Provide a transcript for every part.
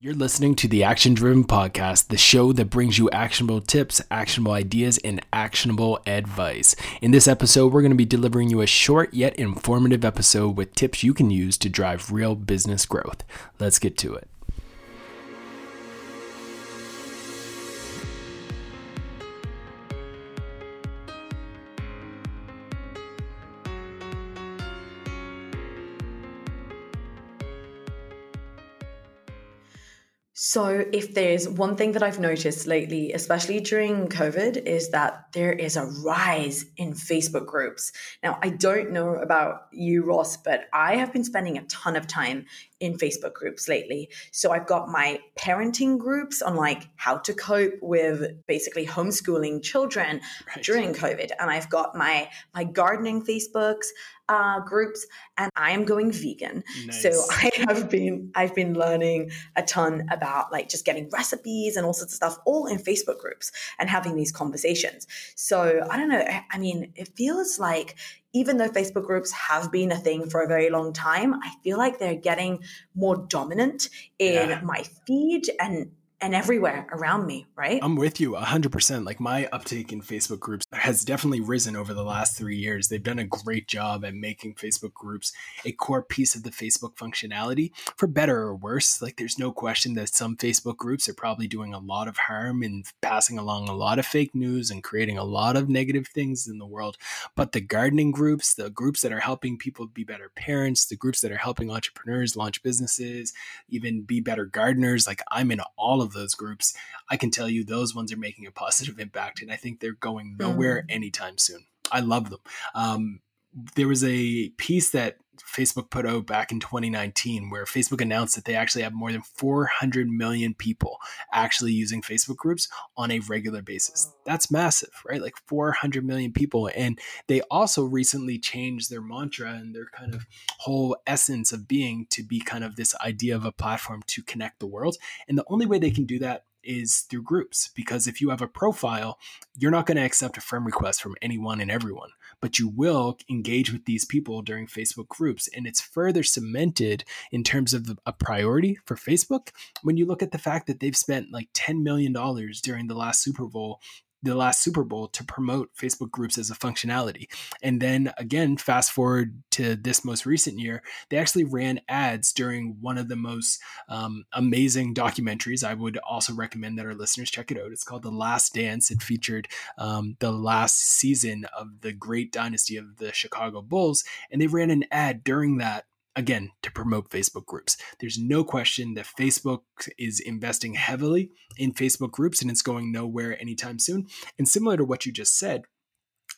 You're listening to the Action Driven Podcast, the show that brings you actionable tips, actionable ideas, and actionable advice. In this episode, we're going to be delivering you a short yet informative episode with tips you can use to drive real business growth. Let's get to it. So, if there's one thing that I've noticed lately, especially during COVID, is that there is a rise in Facebook groups. Now, I don't know about you, Ross, but I have been spending a ton of time in Facebook groups lately. So, I've got my parenting groups on like how to cope with basically homeschooling children right. during COVID, and I've got my my gardening Facebooks uh, groups and I am going vegan. Nice. So I have been I've been learning a ton about like just getting recipes and all sorts of stuff all in Facebook groups and having these conversations. So I don't know. I mean, it feels like even though Facebook groups have been a thing for a very long time, I feel like they're getting more dominant in yeah. my feed and and everywhere around me, right? I'm with you 100%. Like my uptake in Facebook groups has definitely risen over the last three years. They've done a great job at making Facebook groups a core piece of the Facebook functionality for better or worse. Like there's no question that some Facebook groups are probably doing a lot of harm and passing along a lot of fake news and creating a lot of negative things in the world. But the gardening groups, the groups that are helping people be better parents, the groups that are helping entrepreneurs launch businesses, even be better gardeners, like I'm in all of of those groups, I can tell you those ones are making a positive impact, and I think they're going nowhere mm. anytime soon. I love them. Um, there was a piece that Facebook put out back in 2019 where Facebook announced that they actually have more than 400 million people actually using Facebook groups on a regular basis. That's massive, right? Like 400 million people. And they also recently changed their mantra and their kind of whole essence of being to be kind of this idea of a platform to connect the world. And the only way they can do that is through groups because if you have a profile, you're not going to accept a friend request from anyone and everyone, but you will engage with these people during Facebook groups. And it's further cemented in terms of a priority for Facebook when you look at the fact that they've spent like $10 million during the last Super Bowl the last Super Bowl to promote Facebook groups as a functionality. And then again, fast forward to this most recent year, they actually ran ads during one of the most um, amazing documentaries. I would also recommend that our listeners check it out. It's called The Last Dance. It featured um, the last season of the great dynasty of the Chicago Bulls. And they ran an ad during that again to promote Facebook groups. There's no question that Facebook is investing heavily in Facebook groups and it's going nowhere anytime soon. And similar to what you just said,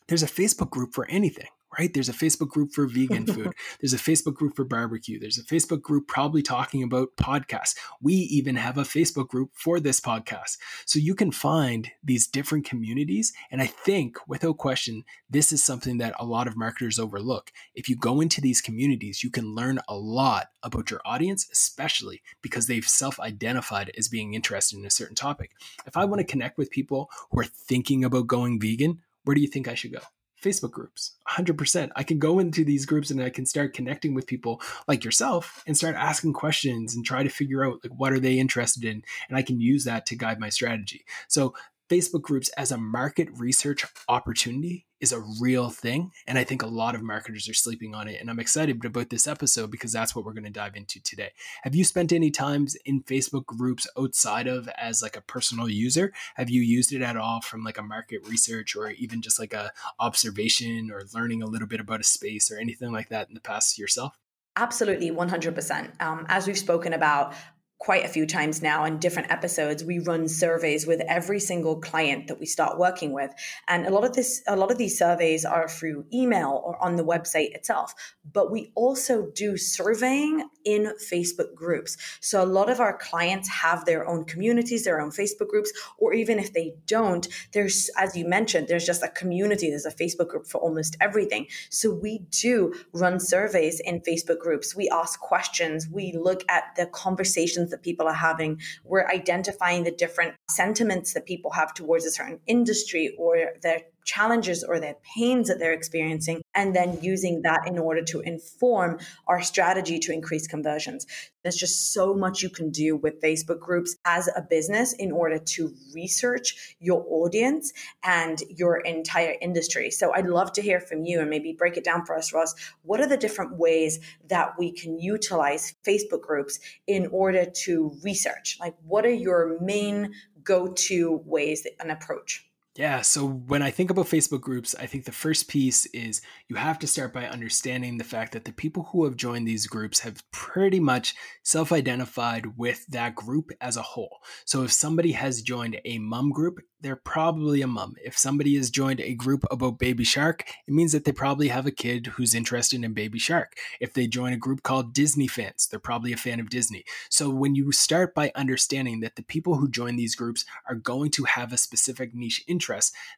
there's a Facebook group for anything right? There's a Facebook group for vegan food. There's a Facebook group for barbecue. There's a Facebook group probably talking about podcasts. We even have a Facebook group for this podcast. So you can find these different communities. And I think without question, this is something that a lot of marketers overlook. If you go into these communities, you can learn a lot about your audience, especially because they've self identified as being interested in a certain topic. If I want to mm-hmm. connect with people who are thinking about going vegan, where do you think I should go? Facebook groups. 100%. I can go into these groups and I can start connecting with people like yourself and start asking questions and try to figure out like what are they interested in and I can use that to guide my strategy. So Facebook groups as a market research opportunity is a real thing. And I think a lot of marketers are sleeping on it. And I'm excited about this episode because that's what we're going to dive into today. Have you spent any times in Facebook groups outside of as like a personal user? Have you used it at all from like a market research or even just like a observation or learning a little bit about a space or anything like that in the past yourself? Absolutely, 100%. Um, as we've spoken about, quite a few times now in different episodes we run surveys with every single client that we start working with. And a lot of this a lot of these surveys are through email or on the website itself. But we also do surveying in facebook groups. So a lot of our clients have their own communities their own facebook groups or even if they don't there's as you mentioned there's just a community there's a facebook group for almost everything. So we do run surveys in facebook groups. We ask questions. We look at the conversations that people are having. We're identifying the different sentiments that people have towards a certain industry or their challenges or their pains that they're experiencing, and then using that in order to inform our strategy to increase conversions. There's just so much you can do with Facebook groups as a business in order to research your audience and your entire industry. So I'd love to hear from you and maybe break it down for us, Ross. What are the different ways that we can utilize Facebook groups in order to research? Like, what are your main go to ways and approach? Yeah. So when I think about Facebook groups, I think the first piece is you have to start by understanding the fact that the people who have joined these groups have pretty much self identified with that group as a whole. So if somebody has joined a mum group, they're probably a mum. If somebody has joined a group about Baby Shark, it means that they probably have a kid who's interested in Baby Shark. If they join a group called Disney fans, they're probably a fan of Disney. So when you start by understanding that the people who join these groups are going to have a specific niche interest,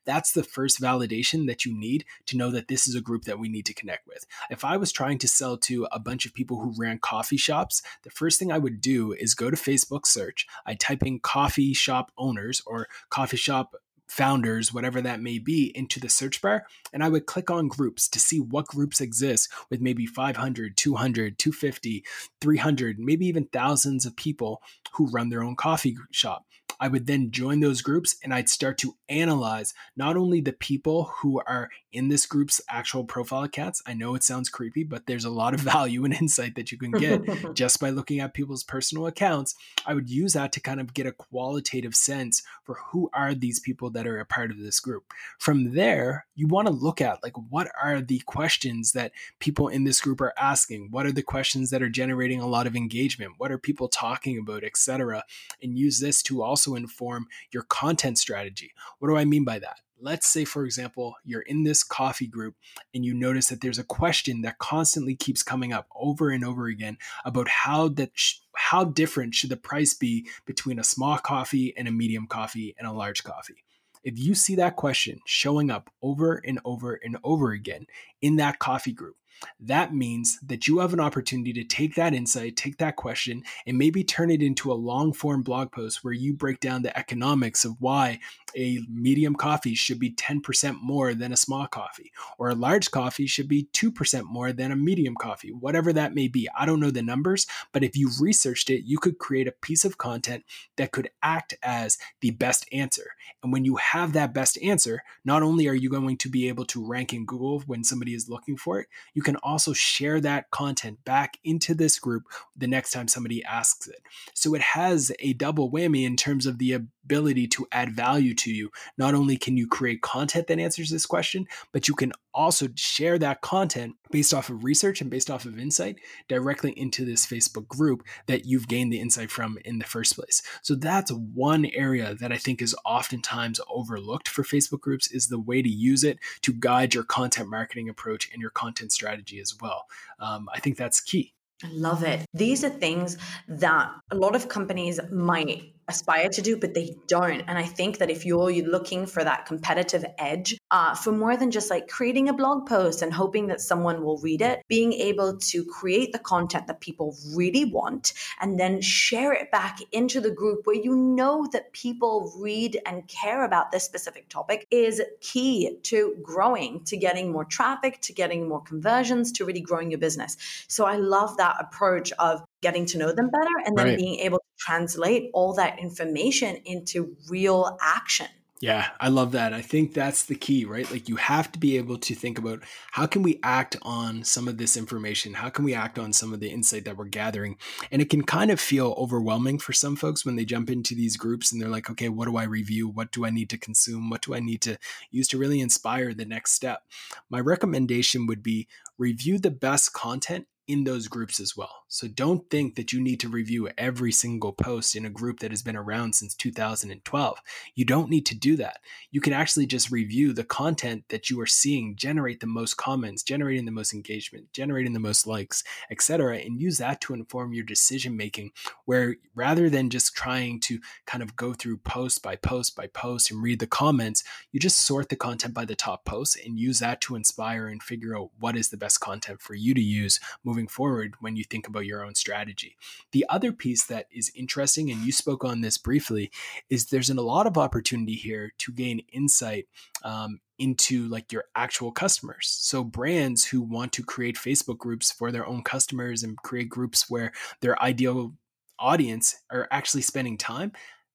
that's the first validation that you need to know that this is a group that we need to connect with. If I was trying to sell to a bunch of people who ran coffee shops, the first thing I would do is go to Facebook search, I type in coffee shop owners or coffee shop shop founders, whatever that may be, into the search bar. And I would click on groups to see what groups exist with maybe 500, 200, 250, 300, maybe even thousands of people who run their own coffee shop. I would then join those groups and I'd start to analyze not only the people who are in this group's actual profile accounts. I know it sounds creepy, but there's a lot of value and insight that you can get just by looking at people's personal accounts. I would use that to kind of get a qualitative sense for who are these people that are a part of this group. From there, you want to look at like what are the questions that people in this group are asking? What are the questions that are generating a lot of engagement? What are people talking about, etc. And use this to also inform your content strategy. What do I mean by that? Let's say, for example, you're in this coffee group and you notice that there's a question that constantly keeps coming up over and over again about how that sh- how different should the price be between a small coffee and a medium coffee and a large coffee. If you see that question showing up over and over and over again in that coffee group, that means that you have an opportunity to take that insight, take that question, and maybe turn it into a long form blog post where you break down the economics of why a medium coffee should be 10% more than a small coffee, or a large coffee should be 2% more than a medium coffee, whatever that may be. I don't know the numbers, but if you've researched it, you could create a piece of content that could act as the best answer. And when you have that best answer, not only are you going to be able to rank in Google when somebody is looking for it, you can also share that content back into this group the next time somebody asks it. So it has a double whammy in terms of the ability to add value to you. Not only can you create content that answers this question, but you can also share that content based off of research and based off of insight directly into this Facebook group that you've gained the insight from in the first place. So that's one area that I think is oftentimes overlooked for Facebook groups is the way to use it to guide your content marketing approach and your content strategy as well. Um, I think that's key. I love it. These are things that a lot of companies might aspire to do, but they don't. And I think that if you're looking for that competitive edge, uh, for more than just like creating a blog post and hoping that someone will read it, being able to create the content that people really want and then share it back into the group where you know that people read and care about this specific topic is key to growing, to getting more traffic, to getting more conversions, to really growing your business. So I love that approach of getting to know them better and then right. being able to translate all that information into real action. Yeah, I love that. I think that's the key, right? Like you have to be able to think about how can we act on some of this information? How can we act on some of the insight that we're gathering? And it can kind of feel overwhelming for some folks when they jump into these groups and they're like, okay, what do I review? What do I need to consume? What do I need to use to really inspire the next step? My recommendation would be review the best content in those groups as well. So don't think that you need to review every single post in a group that has been around since 2012. You don't need to do that. You can actually just review the content that you are seeing generate the most comments, generating the most engagement, generating the most likes, etc., and use that to inform your decision making where rather than just trying to kind of go through post by post by post and read the comments, you just sort the content by the top posts and use that to inspire and figure out what is the best content for you to use moving forward when you think about your own strategy. The other piece that is interesting, and you spoke on this briefly, is there's a lot of opportunity here to gain insight um, into like your actual customers. So brands who want to create Facebook groups for their own customers and create groups where their ideal audience are actually spending time,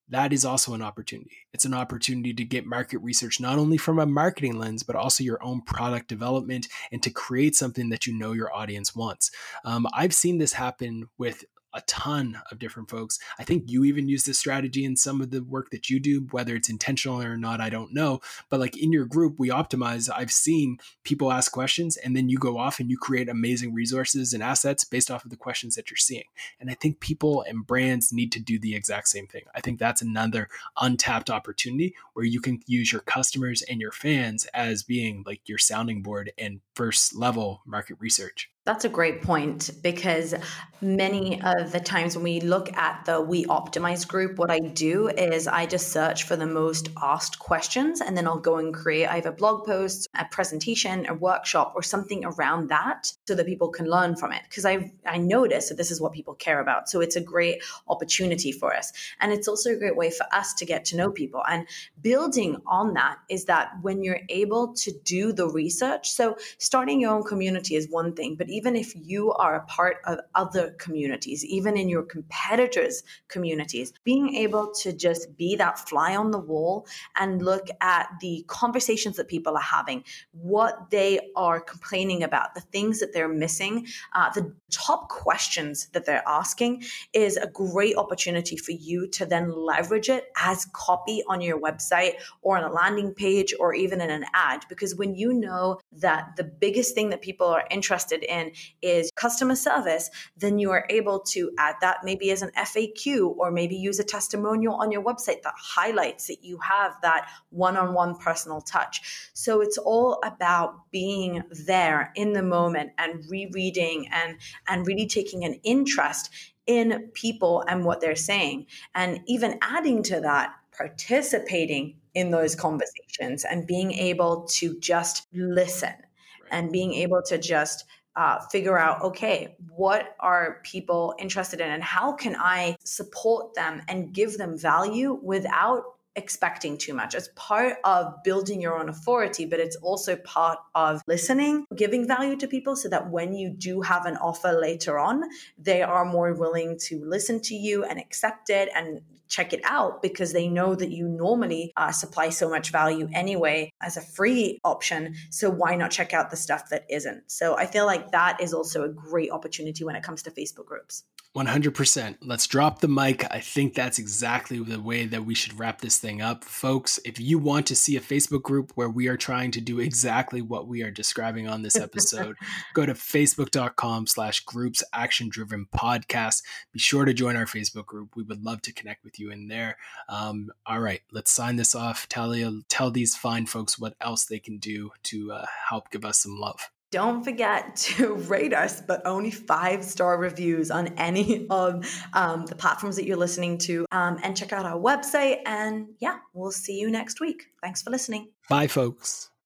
that is also an opportunity. It's an opportunity to get market research, not only from a marketing lens, but also your own product development and to create something that you know your audience wants. Um, I've seen this happen with a ton of different folks. I think you even use this strategy in some of the work that you do, whether it's intentional or not, I don't know. But like in your group, we optimize. I've seen people ask questions and then you go off and you create amazing resources and assets based off of the questions that you're seeing. And I think people and brands need to do the exact same thing. I think that's another untapped opportunity where you can use your customers and your fans as being like your sounding board and first level market research. That's a great point because many of the times when we look at the We Optimize group, what I do is I just search for the most asked questions and then I'll go and create either a blog posts, a presentation, a workshop, or something around that so that people can learn from it. Because I I notice that this is what people care about. So it's a great opportunity for us. And it's also a great way for us to get to know people. And building on that is that when you're able to do the research, so starting your own community is one thing, but even if you are a part of other communities, even in your competitors' communities, being able to just be that fly on the wall and look at the conversations that people are having, what they are complaining about, the things that they're missing, uh, the top questions that they're asking is a great opportunity for you to then leverage it as copy on your website or on a landing page or even in an ad. Because when you know that the biggest thing that people are interested in is customer service, then you are able to add that maybe as an FAQ or maybe use a testimonial on your website that highlights that you have that one on one personal touch. So it's all about being there in the moment and rereading and, and really taking an interest in people and what they're saying. And even adding to that, participating in those conversations and being able to just listen and being able to just uh, figure out okay what are people interested in and how can i support them and give them value without expecting too much. It's part of building your own authority, but it's also part of listening, giving value to people so that when you do have an offer later on, they are more willing to listen to you and accept it and check it out because they know that you normally uh, supply so much value anyway as a free option. So why not check out the stuff that isn't? So I feel like that is also a great opportunity when it comes to Facebook groups. 100%. Let's drop the mic. I think that's exactly the way that we should wrap this thing up. Folks, if you want to see a Facebook group where we are trying to do exactly what we are describing on this episode, go to facebook.com slash groups action driven podcast. Be sure to join our Facebook group. We would love to connect with you in there. Um, all right, let's sign this off. Talia, tell these fine folks what else they can do to uh, help give us some love. Don't forget to rate us, but only five star reviews on any of um, the platforms that you're listening to. Um, and check out our website. And yeah, we'll see you next week. Thanks for listening. Bye, folks.